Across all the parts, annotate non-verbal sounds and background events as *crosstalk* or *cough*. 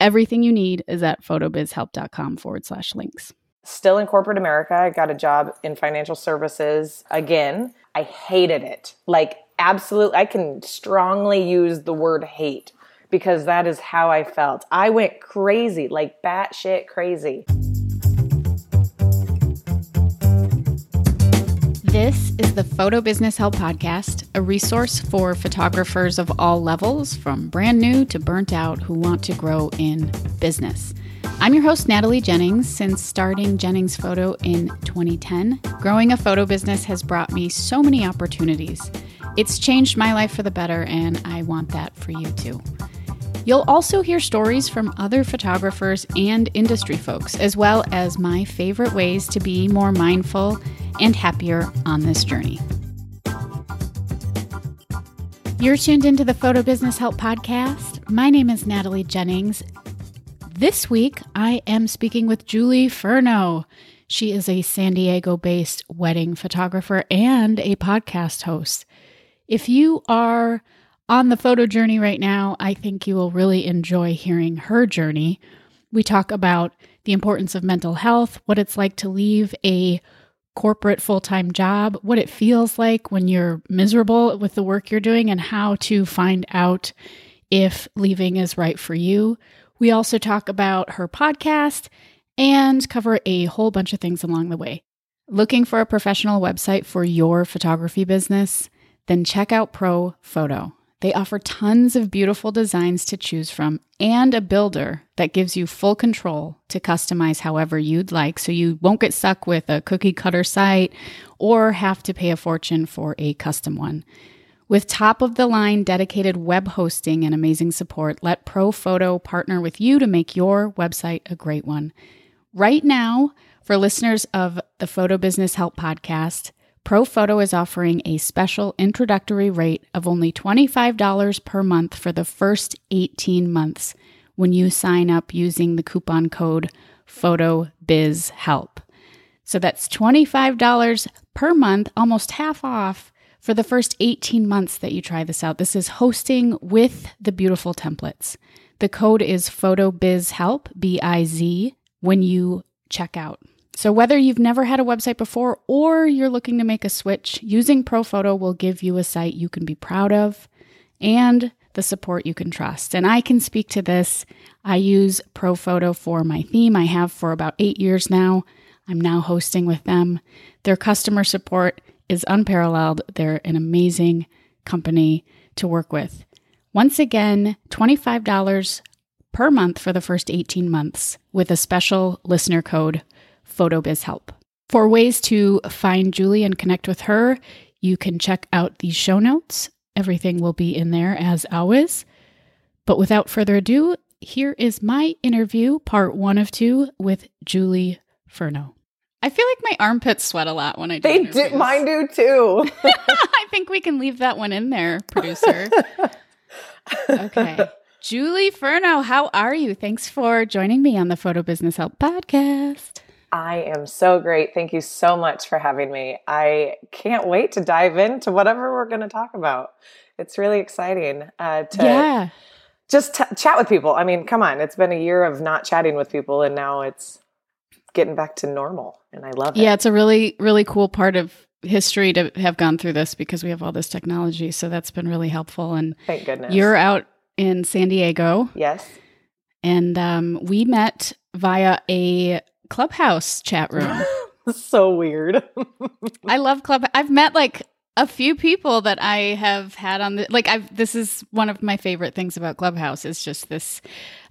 Everything you need is at photobizhelp.com forward slash links. Still in corporate America, I got a job in financial services again. I hated it. Like, absolutely, I can strongly use the word hate because that is how I felt. I went crazy, like batshit crazy. This is the Photo Business Help Podcast, a resource for photographers of all levels, from brand new to burnt out, who want to grow in business. I'm your host, Natalie Jennings. Since starting Jennings Photo in 2010, growing a photo business has brought me so many opportunities. It's changed my life for the better, and I want that for you too. You'll also hear stories from other photographers and industry folks, as well as my favorite ways to be more mindful and happier on this journey. You're tuned into the Photo Business Help Podcast. My name is Natalie Jennings. This week, I am speaking with Julie Furno. She is a San Diego based wedding photographer and a podcast host. If you are on the photo journey right now, I think you will really enjoy hearing her journey. We talk about the importance of mental health, what it's like to leave a corporate full time job, what it feels like when you're miserable with the work you're doing, and how to find out if leaving is right for you. We also talk about her podcast and cover a whole bunch of things along the way. Looking for a professional website for your photography business? Then check out Pro Photo. They offer tons of beautiful designs to choose from and a builder that gives you full control to customize however you'd like so you won't get stuck with a cookie cutter site or have to pay a fortune for a custom one. With top of the line dedicated web hosting and amazing support, let ProPhoto partner with you to make your website a great one. Right now, for listeners of the Photo Business Help podcast, ProPhoto is offering a special introductory rate of only $25 per month for the first 18 months when you sign up using the coupon code PHOTOBIZHELP. So that's $25 per month, almost half off for the first 18 months that you try this out. This is hosting with the beautiful templates. The code is PHOTOBIZHELP, B I Z, when you check out. So, whether you've never had a website before or you're looking to make a switch, using ProPhoto will give you a site you can be proud of and the support you can trust. And I can speak to this. I use ProPhoto for my theme. I have for about eight years now. I'm now hosting with them. Their customer support is unparalleled. They're an amazing company to work with. Once again, $25 per month for the first 18 months with a special listener code PhotoBiz Help. For ways to find Julie and connect with her, you can check out the show notes. Everything will be in there as always. But without further ado, here is my interview, part one of two, with Julie Furno. I feel like my armpits sweat a lot when I do. They do, mine do too. *laughs* *laughs* I think we can leave that one in there, producer. okay. *laughs* Julie Furno, how are you? Thanks for joining me on the Photo Business Help podcast. I am so great. Thank you so much for having me. I can't wait to dive into whatever we're going to talk about. It's really exciting uh, to yeah. just t- chat with people. I mean, come on, it's been a year of not chatting with people, and now it's getting back to normal, and I love it. Yeah, it's a really, really cool part of history to have gone through this because we have all this technology. So that's been really helpful. And thank goodness you're out in San Diego. Yes. And um, we met via a Clubhouse chat room. *laughs* so weird. *laughs* I love Club. I've met like a few people that I have had on the like I've this is one of my favorite things about Clubhouse is just this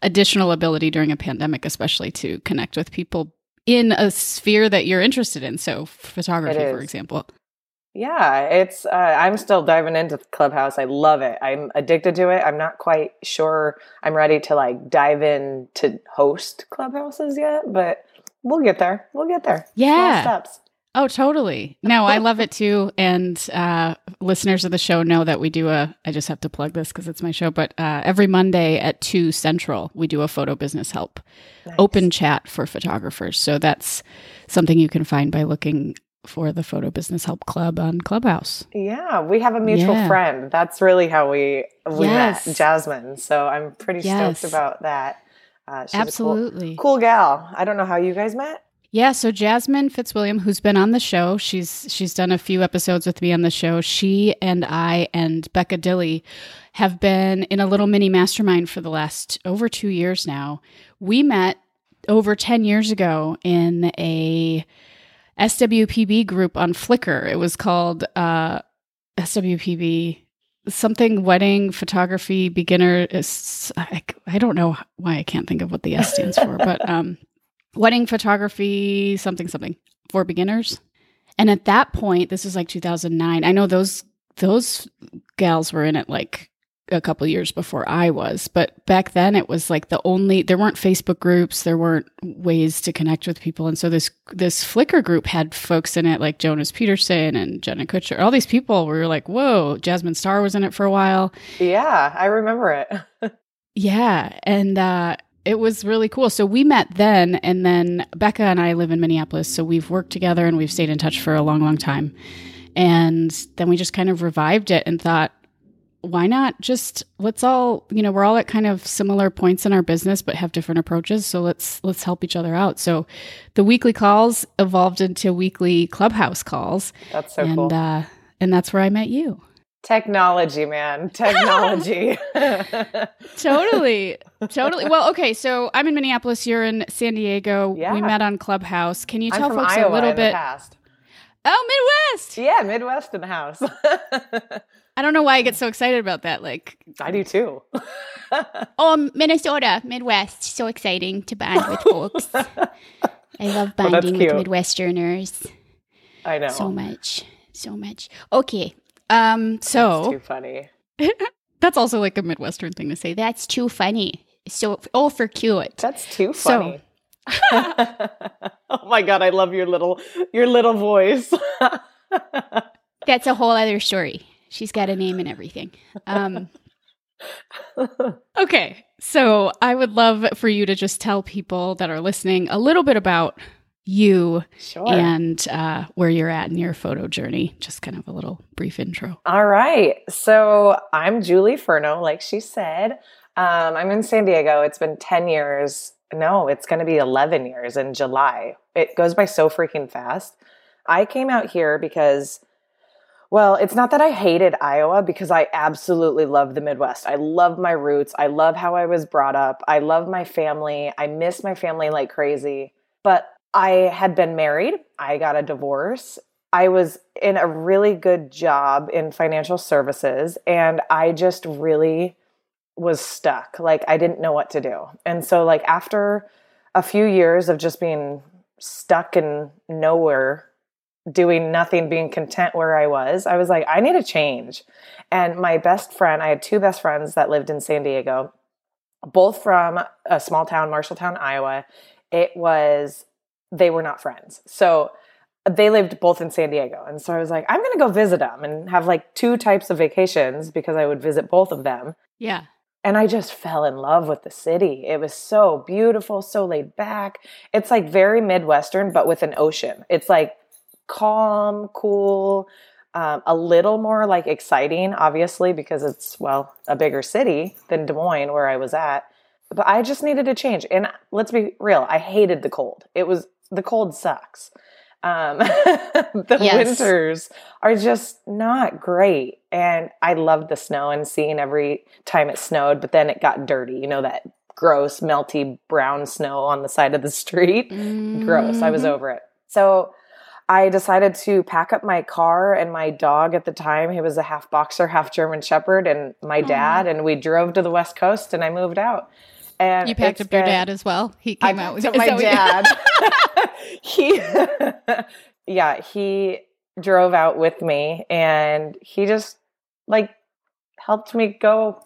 additional ability during a pandemic especially to connect with people in a sphere that you're interested in so photography for example Yeah, it's uh, I'm still diving into Clubhouse. I love it. I'm addicted to it. I'm not quite sure I'm ready to like dive in to host Clubhouses yet, but we'll get there. We'll get there. Yeah. Small steps. Oh, totally. No, I *laughs* love it too. And uh, listeners of the show know that we do a, I just have to plug this because it's my show, but uh, every Monday at 2 Central, we do a photo business help nice. open chat for photographers. So that's something you can find by looking for the Photo Business Help Club on Clubhouse. Yeah, we have a mutual yeah. friend. That's really how we, we yes. met, Jasmine. So I'm pretty yes. stoked about that. Uh, Absolutely. Cool, cool gal. I don't know how you guys met. Yeah, so Jasmine Fitzwilliam, who's been on the show, she's she's done a few episodes with me on the show. She and I and Becca Dilly have been in a little mini mastermind for the last over two years now. We met over ten years ago in a SWPB group on Flickr. It was called uh, SWPB something wedding photography beginner. I, I don't know why I can't think of what the S stands for, *laughs* but um, wedding photography, something, something for beginners. And at that point, this is like 2009. I know those those gals were in it like a couple years before I was, but back then it was like the only there weren't Facebook groups, there weren't ways to connect with people, and so this this Flickr group had folks in it like Jonas Peterson and Jenna Kutcher. All these people We were like, "Whoa!" Jasmine Star was in it for a while. Yeah, I remember it. *laughs* yeah, and uh, it was really cool. So we met then, and then Becca and I live in Minneapolis, so we've worked together and we've stayed in touch for a long, long time. And then we just kind of revived it and thought, why not just let's all you know we're all at kind of similar points in our business but have different approaches so let's let's help each other out so the weekly calls evolved into weekly clubhouse calls that's so and cool. uh and that's where i met you Technology, man. *laughs* Technology. *laughs* totally. Totally. Well, okay. So I'm in Minneapolis. You're in San Diego. Yeah. We met on Clubhouse. Can you tell folks Iowa a little bit? Oh, Midwest. Yeah, Midwest in the house. *laughs* I don't know why I get so excited about that. Like, I do too. *laughs* oh, Minnesota, Midwest. So exciting to bond with *laughs* folks. I love bonding with Midwesterners. I know. So much. So much. Okay. Um, so That's too funny. *laughs* that's also like a Midwestern thing to say. That's too funny. So oh for cute. That's too funny. So, oh my god, I love your little your little voice. that's a whole other story. She's got a name and everything. Um, *laughs* okay, so I would love for you to just tell people that are listening a little bit about you sure. and uh, where you're at in your photo journey. Just kind of a little brief intro. All right. So I'm Julie Furno, like she said. Um, I'm in San Diego. It's been 10 years. No, it's going to be 11 years in July. It goes by so freaking fast. I came out here because, well, it's not that I hated Iowa because I absolutely love the Midwest. I love my roots. I love how I was brought up. I love my family. I miss my family like crazy. But I had been married, I got a divorce. I was in a really good job in financial services, and I just really was stuck. Like, I didn't know what to do. And so, like, after a few years of just being stuck in nowhere, doing nothing, being content where I was, I was like, I need a change. And my best friend, I had two best friends that lived in San Diego, both from a small town, Marshalltown, Iowa. It was they were not friends. So they lived both in San Diego. And so I was like, I'm going to go visit them and have like two types of vacations because I would visit both of them. Yeah. And I just fell in love with the city. It was so beautiful, so laid back. It's like very Midwestern, but with an ocean. It's like calm, cool, um, a little more like exciting, obviously, because it's, well, a bigger city than Des Moines, where I was at. But I just needed a change. And let's be real, I hated the cold. It was the cold sucks. Um, *laughs* the yes. winters are just not great. And I loved the snow and seeing every time it snowed, but then it got dirty. You know, that gross, melty brown snow on the side of the *laughs* street. Mm-hmm. Gross. I was mm-hmm. over it. So I decided to pack up my car and my dog at the time. He was a half boxer, half German shepherd, and my dad. And we drove to the West Coast and I moved out. And you packed up been, your dad as well. He came I out with my dad. *laughs* *laughs* he, *laughs* yeah, he drove out with me and he just like helped me go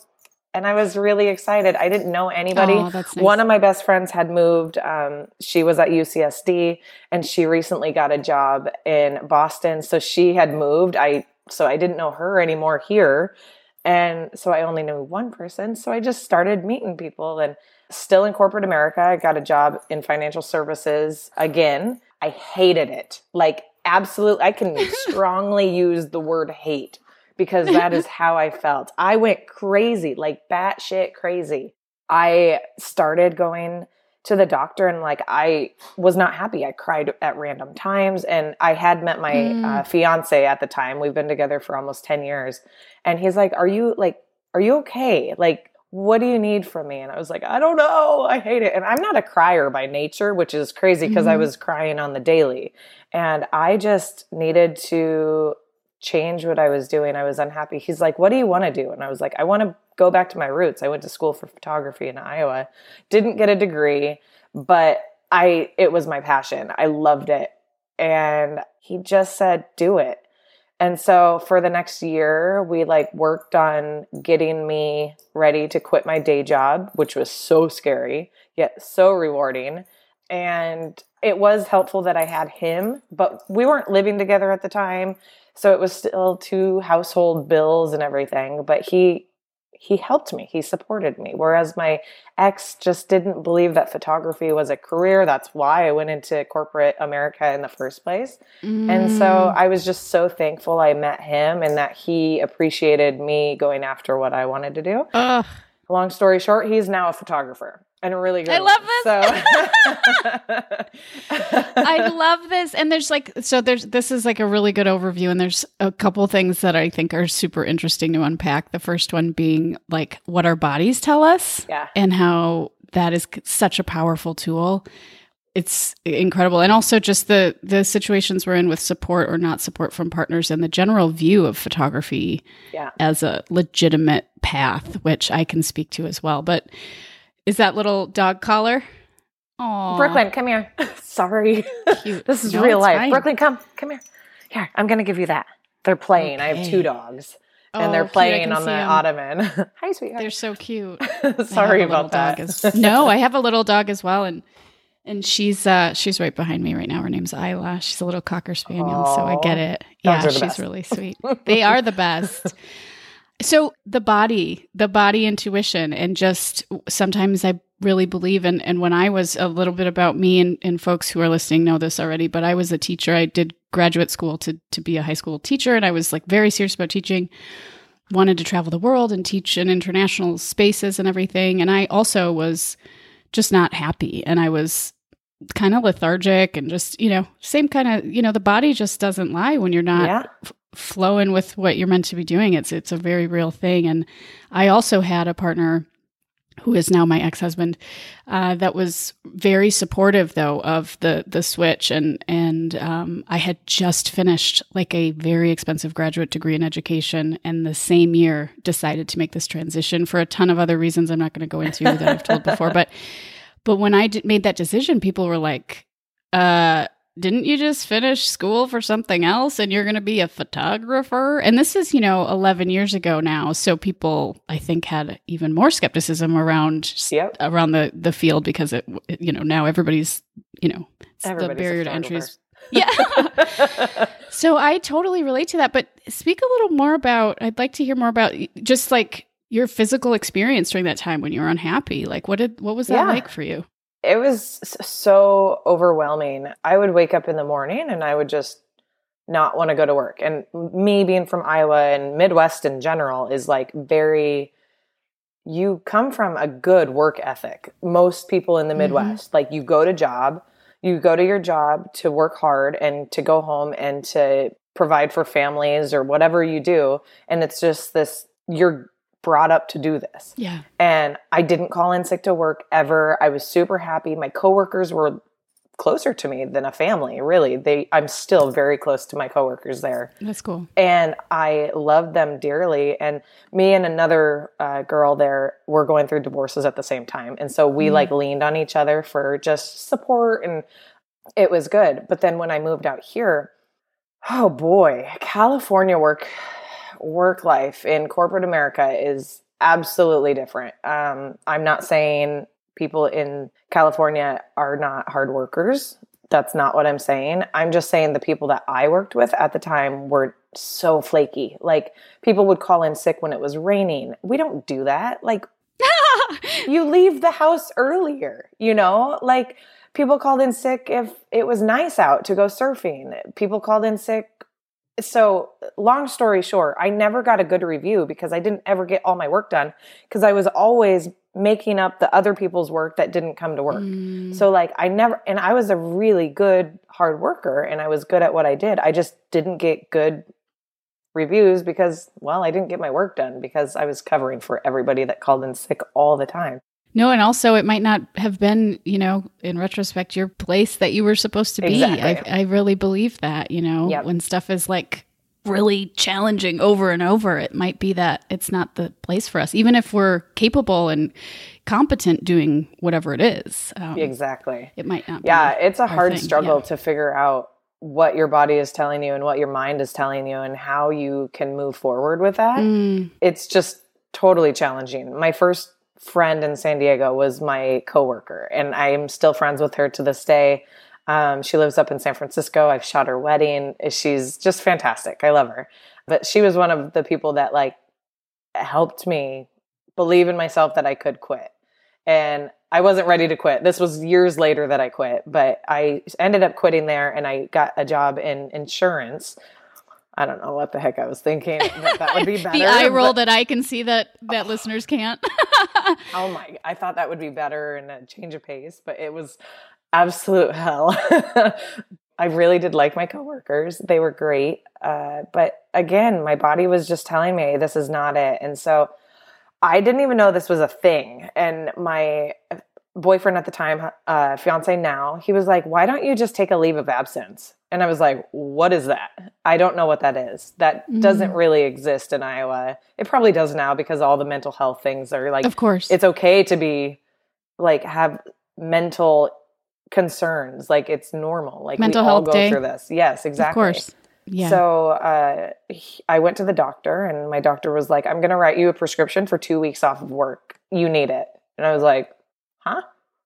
and I was really excited. I didn't know anybody. Oh, nice. One of my best friends had moved. Um, she was at UCSD, and she recently got a job in Boston. So she had moved. I so I didn't know her anymore here, and so I only knew one person. So I just started meeting people, and still in corporate America, I got a job in financial services again. I hated it, like absolutely. I can *laughs* strongly use the word hate because that is *laughs* how I felt. I went crazy, like batshit crazy. I started going to the doctor and like I was not happy. I cried at random times and I had met my mm. uh, fiance at the time. We've been together for almost 10 years. And he's like, "Are you like are you okay? Like what do you need from me?" And I was like, "I don't know. I hate it." And I'm not a crier by nature, which is crazy because mm-hmm. I was crying on the daily. And I just needed to change what I was doing. I was unhappy. He's like, What do you want to do? And I was like, I want to go back to my roots. I went to school for photography in Iowa, didn't get a degree, but I it was my passion. I loved it. And he just said, Do it. And so for the next year, we like worked on getting me ready to quit my day job, which was so scary, yet so rewarding. And it was helpful that I had him, but we weren't living together at the time. So it was still two household bills and everything, but he he helped me. He supported me. Whereas my ex just didn't believe that photography was a career. That's why I went into corporate America in the first place. Mm. And so mm. I was just so thankful I met him and that he appreciated me going after what I wanted to do. Ugh. Long story short, he's now a photographer and really good. I love this. So *laughs* I *laughs* love this, and there's like so there's this is like a really good overview, and there's a couple things that I think are super interesting to unpack. The first one being like what our bodies tell us, yeah, and how that is such a powerful tool. It's incredible, and also just the the situations we're in with support or not support from partners, and the general view of photography yeah. as a legitimate path, which I can speak to as well, but is that little dog collar? Oh, Brooklyn, come here. *laughs* Sorry. Cute. *laughs* this is no, real life. Fine. Brooklyn, come. Come here. Here, I'm going to give you that. They're playing. Okay. I have two dogs. And oh, they're playing on the them. ottoman. *laughs* Hi, sweetheart. They're so cute. Sorry about that. As, no, I have a little dog as well, and and she's uh she's right behind me right now. Her name's Isla. She's a little cocker spaniel, Aww. so I get it. Yeah, she's best. really sweet. they are the best. So the body, the body intuition, and just sometimes I really believe in. And when I was a little bit about me, and, and folks who are listening know this already, but I was a teacher. I did graduate school to to be a high school teacher, and I was like very serious about teaching. Wanted to travel the world and teach in international spaces and everything. And I also was just not happy, and I was kind of lethargic and just you know same kind of you know the body just doesn't lie when you're not yeah. F- flowing with what you're meant to be doing. It's it's a very real thing. And i also had a partner who is now my ex-husband uh, that was very supportive though of the the switch. And and um, i had just finished like a very expensive graduate degree in education and the same year decided to make this transition for a ton of other reasons i'm not going to go into that i've told before. *laughs* But but when I did, made that decision, people were like, uh, didn't you just finish school for something else and you're going to be a photographer? And this is, you know, 11 years ago now. So people, I think, had even more skepticism around yep. around the, the field because it, you know, now everybody's, you know, everybody's the barrier to entry is *laughs* yeah. so I totally relate to that. But speak a little more about, I'd like to hear more about just like your physical experience during that time when you were unhappy. Like what did what was that yeah. like for you? It was so overwhelming. I would wake up in the morning and I would just not want to go to work. And me being from Iowa and Midwest in general is like very you come from a good work ethic. Most people in the mm-hmm. Midwest, mm-hmm. like you go to job, you go to your job to work hard and to go home and to provide for families or whatever you do and it's just this you're brought up to do this. Yeah. And I didn't call in sick to work ever. I was super happy. My coworkers were closer to me than a family, really. They I'm still very close to my coworkers there. That's cool. And I love them dearly and me and another uh, girl there were going through divorces at the same time. And so we mm. like leaned on each other for just support and it was good. But then when I moved out here, Oh boy, California work work life in corporate America is absolutely different. Um, I'm not saying people in California are not hard workers. That's not what I'm saying. I'm just saying the people that I worked with at the time were so flaky. Like people would call in sick when it was raining. We don't do that. Like *laughs* you leave the house earlier, you know? Like people called in sick if it was nice out to go surfing. People called in sick so long story short i never got a good review because i didn't ever get all my work done because i was always making up the other people's work that didn't come to work. Mm. so like i never and i was a really good hard worker and i was good at what i did. I just didn't get good reviews because well i didn't get my work done because i was covering for everybody that called in sick all the time no, and also it might not have been, you know, in retrospect, your place that you were supposed to be. Exactly. I, I really believe that, you know, yep. when stuff is like really challenging over and over, it might be that it's not the place for us, even if we're capable and competent doing whatever it is. Um, exactly. It might not. Yeah, it's a hard thing. struggle yeah. to figure out what your body is telling you and what your mind is telling you and how you can move forward with that. Mm. It's just totally challenging. My first friend in San Diego was my coworker, and I'm still friends with her to this day. Um, she lives up in San Francisco. I've shot her wedding. She's just fantastic. I love her. But she was one of the people that like helped me believe in myself that I could quit. And I wasn't ready to quit. This was years later that I quit, but I ended up quitting there and I got a job in insurance I don't know what the heck I was thinking. That, that would be *laughs* better. the eye roll that I can see that that listeners can't. *laughs* oh my! I thought that would be better and a change of pace, but it was absolute hell. *laughs* I really did like my coworkers; they were great. Uh, but again, my body was just telling me this is not it, and so I didn't even know this was a thing. And my boyfriend at the time, uh, fiance now, he was like, "Why don't you just take a leave of absence?" And I was like, what is that? I don't know what that is. That mm. doesn't really exist in Iowa. It probably does now because all the mental health things are like, of course, it's okay to be like have mental concerns. Like it's normal. Like mental we all health go day. through this. Yes, exactly. Of course. Yeah. So uh, I went to the doctor, and my doctor was like, I'm going to write you a prescription for two weeks off of work. You need it. And I was like, huh?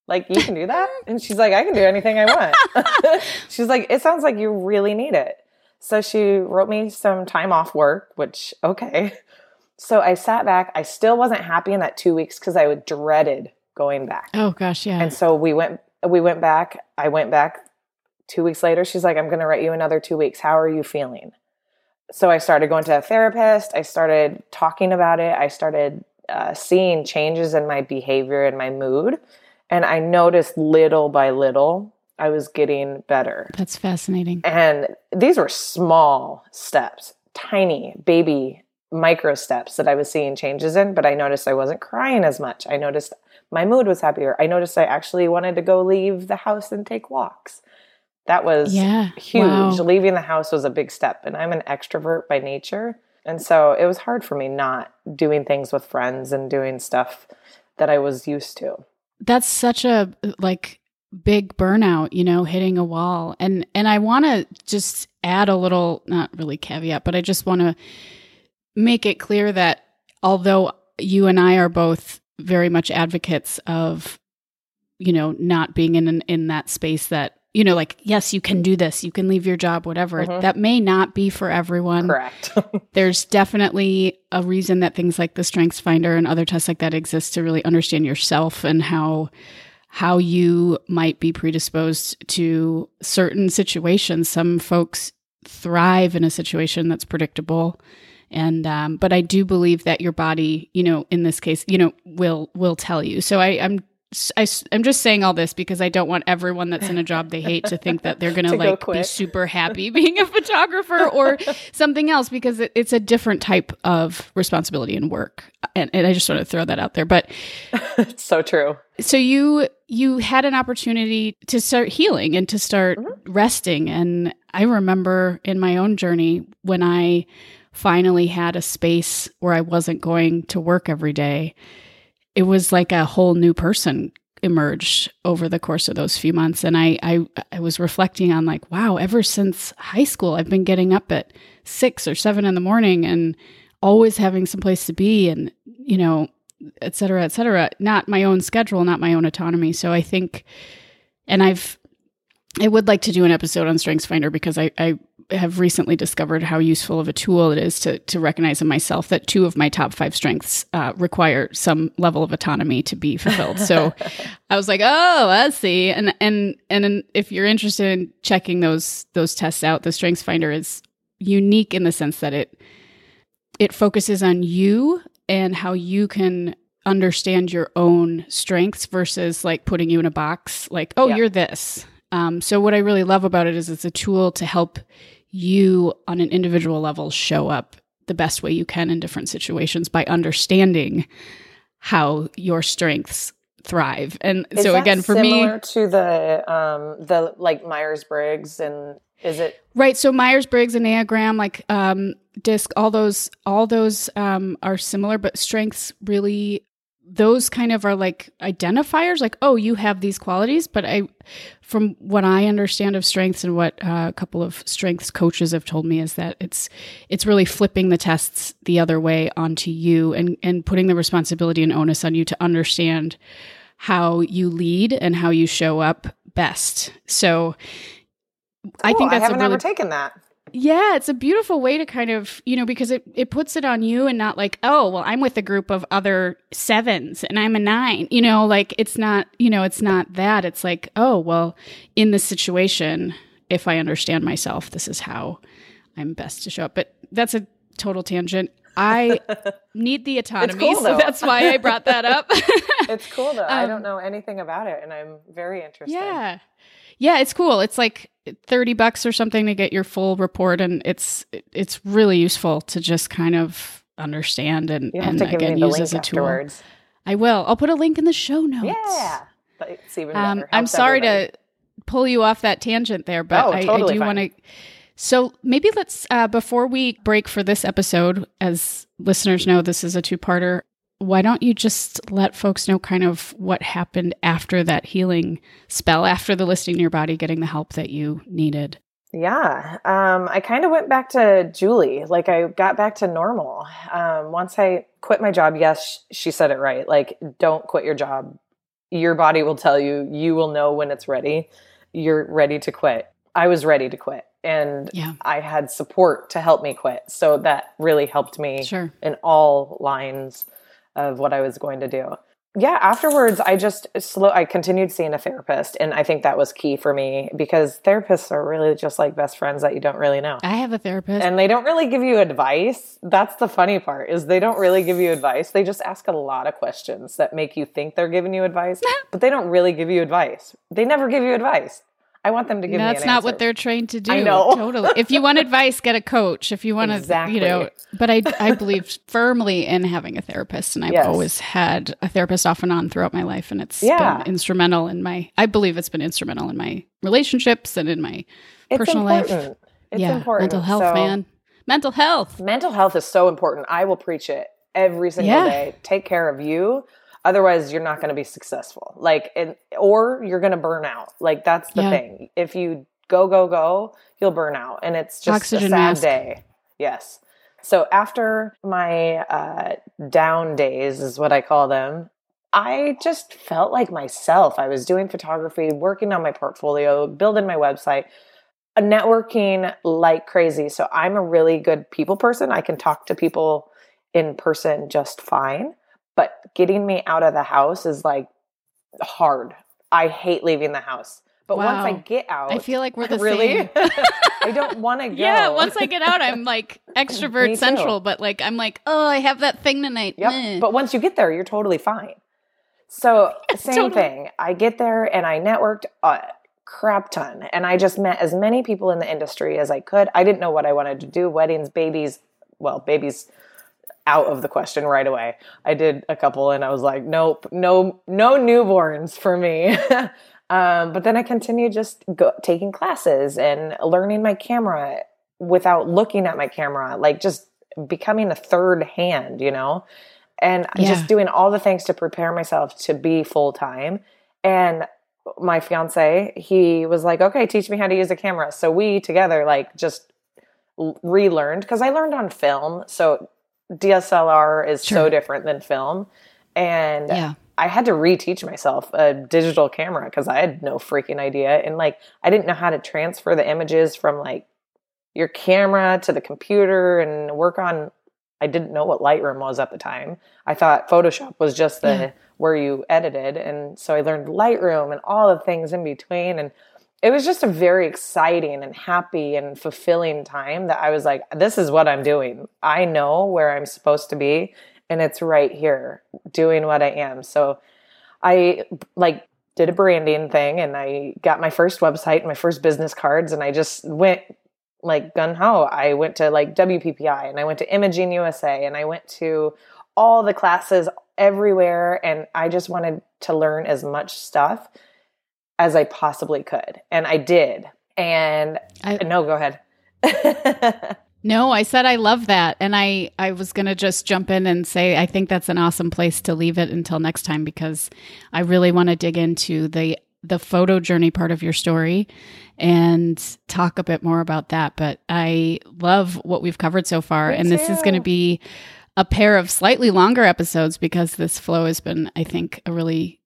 Like, you can do that? *laughs* And she's like, I can do anything I want. *laughs* she's like, it sounds like you really need it. So she wrote me some time off work, which, okay. So I sat back. I still wasn't happy in that two weeks because I dreaded going back. Oh gosh, yeah. And so we went we went back. I went back two weeks later. She's like, I'm gonna write you another two weeks. How are you feeling? So I started going to a therapist. I started talking about it. I started uh, seeing changes in my behavior and my mood. And I noticed little by little, I was getting better. That's fascinating. And these were small steps, tiny baby micro steps that I was seeing changes in, but I noticed I wasn't crying as much. I noticed my mood was happier. I noticed I actually wanted to go leave the house and take walks. That was yeah. huge. Wow. Leaving the house was a big step. And I'm an extrovert by nature. And so it was hard for me not doing things with friends and doing stuff that I was used to that's such a like big burnout, you know, hitting a wall. And and I want to just add a little not really caveat, but I just want to make it clear that although you and I are both very much advocates of you know, not being in in that space that you know, like, yes, you can do this, you can leave your job, whatever. Mm-hmm. That may not be for everyone. Correct. *laughs* There's definitely a reason that things like the Strengths Finder and other tests like that exist to really understand yourself and how how you might be predisposed to certain situations. Some folks thrive in a situation that's predictable and um, but I do believe that your body, you know, in this case, you know, will will tell you. So I, I'm I, am just saying all this because I don't want everyone that's in a job they hate to think that they're going *laughs* to like be super happy *laughs* being a photographer or *laughs* something else because it, it's a different type of responsibility and work. And, and I just want to throw that out there. But it's so true. So you you had an opportunity to start healing and to start mm-hmm. resting. And I remember in my own journey when I finally had a space where I wasn't going to work every day it was like a whole new person emerged over the course of those few months. And I, I, I was reflecting on like, wow, ever since high school, I've been getting up at six or seven in the morning and always having some place to be and, you know, et cetera, et cetera, not my own schedule, not my own autonomy. So I think, and I've, I would like to do an episode on Strengths Finder because I, I have recently discovered how useful of a tool it is to to recognize in myself that two of my top five strengths uh, require some level of autonomy to be fulfilled. So *laughs* I was like, oh, I see. And and and if you're interested in checking those those tests out, the Strengths Finder is unique in the sense that it it focuses on you and how you can understand your own strengths versus like putting you in a box like oh yeah. you're this um, so what i really love about it is it's a tool to help you on an individual level show up the best way you can in different situations by understanding how your strengths thrive. And is so again, for me, similar to the um, the like Myers Briggs and is it right? So Myers Briggs, and Enneagram, like um, DISC, all those all those um, are similar, but strengths really those kind of are like identifiers like oh you have these qualities. But i from what i understand of strengths and what uh, a couple of strengths coaches have told me is that it's it's really flipping the tests the other way onto you and and putting the responsibility and onus on you to understand how you lead and how you show up best. So cool. i think that's i haven't really, ever taken that yeah, it's a beautiful way to kind of, you know, because it, it puts it on you and not like, oh, well, I'm with a group of other sevens and I'm a nine. You know, like it's not, you know, it's not that. It's like, oh, well, in this situation, if I understand myself, this is how I'm best to show up. But that's a total tangent. I *laughs* need the autonomy, cool, so that's why I brought that up. *laughs* it's cool though. Um, I don't know anything about it and I'm very interested. Yeah. Yeah, it's cool. It's like 30 bucks or something to get your full report and it's it's really useful to just kind of understand and, and again use as a afterwards. tool. I will. I'll put a link in the show notes. Yeah. It's even um, I'm sorry everybody. to pull you off that tangent there, but oh, I, totally I, do want to so maybe let's uh, before we break for this episode, as listeners know, this is a two-parter why don't you just let folks know kind of what happened after that healing spell, after the listing your body, getting the help that you needed? Yeah, um, I kind of went back to Julie. Like I got back to normal. Um, once I quit my job, yes, she said it right. Like, don't quit your job. Your body will tell you, you will know when it's ready. You're ready to quit. I was ready to quit and yeah. I had support to help me quit. So that really helped me sure. in all lines of what I was going to do. Yeah, afterwards I just slow I continued seeing a therapist and I think that was key for me because therapists are really just like best friends that you don't really know. I have a therapist. And they don't really give you advice. That's the funny part is they don't really give you advice. They just ask a lot of questions that make you think they're giving you advice, *laughs* but they don't really give you advice. They never give you advice. I want them to give That's me. That's not what they're trained to do. I know. totally. If you want advice, get a coach. If you want to, exactly. you know. But I, I believe firmly in having a therapist, and I've yes. always had a therapist off and on throughout my life, and it's yeah. been instrumental in my. I believe it's been instrumental in my relationships and in my it's personal important. life. It's yeah, important. Mental health, so, man. Mental health. Mental health is so important. I will preach it every single yeah. day. Take care of you Otherwise, you're not going to be successful. Like, and, or you're going to burn out. Like, that's the yeah. thing. If you go, go, go, you'll burn out. And it's just Oxygen a sad mask. day. Yes. So after my uh, down days, is what I call them, I just felt like myself. I was doing photography, working on my portfolio, building my website, networking like crazy. So I'm a really good people person. I can talk to people in person just fine but getting me out of the house is like hard. I hate leaving the house. But wow. once I get out, I feel like we're the really? same. *laughs* I don't want to *laughs* go. Yeah, once I get out, I'm like *laughs* extrovert central, but like I'm like, oh, I have that thing tonight. Yep. But once you get there, you're totally fine. So same totally. thing. I get there and I networked a crap ton, and I just met as many people in the industry as I could. I didn't know what I wanted to do: weddings, babies. Well, babies out of the question right away. I did a couple and I was like, nope, no, no newborns for me. *laughs* um, but then I continued just go, taking classes and learning my camera without looking at my camera, like just becoming a third hand, you know, and yeah. just doing all the things to prepare myself to be full time. And my fiance, he was like, okay, teach me how to use a camera. So we together, like, just relearned because I learned on film. So DSLR is sure. so different than film. And yeah. I had to reteach myself a digital camera because I had no freaking idea. And like, I didn't know how to transfer the images from like your camera to the computer and work on. I didn't know what Lightroom was at the time. I thought Photoshop was just the yeah. where you edited. And so I learned Lightroom and all the things in between. And it was just a very exciting and happy and fulfilling time that I was like, this is what I'm doing. I know where I'm supposed to be and it's right here doing what I am. So I like did a branding thing and I got my first website, and my first business cards, and I just went like gun ho. I went to like WPPI and I went to Imaging USA and I went to all the classes everywhere and I just wanted to learn as much stuff as I possibly could. And I did. And I, no, go ahead. *laughs* No, I said I love that. And I, I was going to just jump in and say I think that's an awesome place to leave it until next time because I really want to dig into the the photo journey part of your story and talk a bit more about that. But I love what we've covered so far. Me and too. this is going to be a pair of slightly longer episodes because this flow has been, I think, a really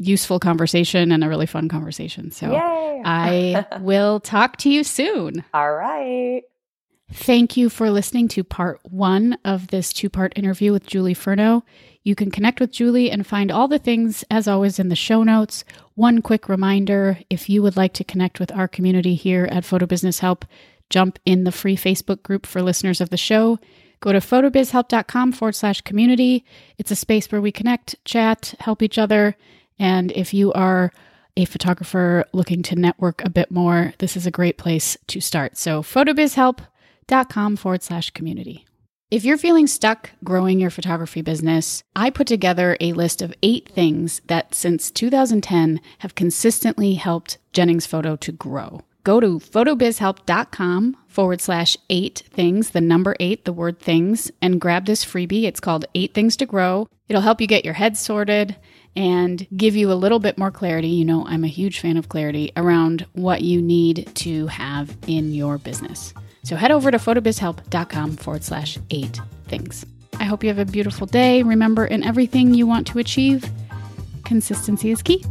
useful conversation and a really fun conversation. So I *laughs* will talk to you soon. All right. Thank you for listening to part one of this two part interview with Julie Furno. You can connect with Julie and find all the things, as always, in the show notes. One quick reminder if you would like to connect with our community here at Photo Business Help, jump in the free Facebook group for listeners of the show. Go to photobizhelp.com forward slash community. It's a space where we connect, chat, help each other. And if you are a photographer looking to network a bit more, this is a great place to start. So, photobizhelp.com forward slash community. If you're feeling stuck growing your photography business, I put together a list of eight things that since 2010 have consistently helped Jennings Photo to grow. Go to photobizhelp.com forward slash eight things, the number eight, the word things, and grab this freebie. It's called Eight Things to Grow. It'll help you get your head sorted and give you a little bit more clarity. You know, I'm a huge fan of clarity around what you need to have in your business. So head over to photobizhelp.com forward slash eight things. I hope you have a beautiful day. Remember, in everything you want to achieve, consistency is key.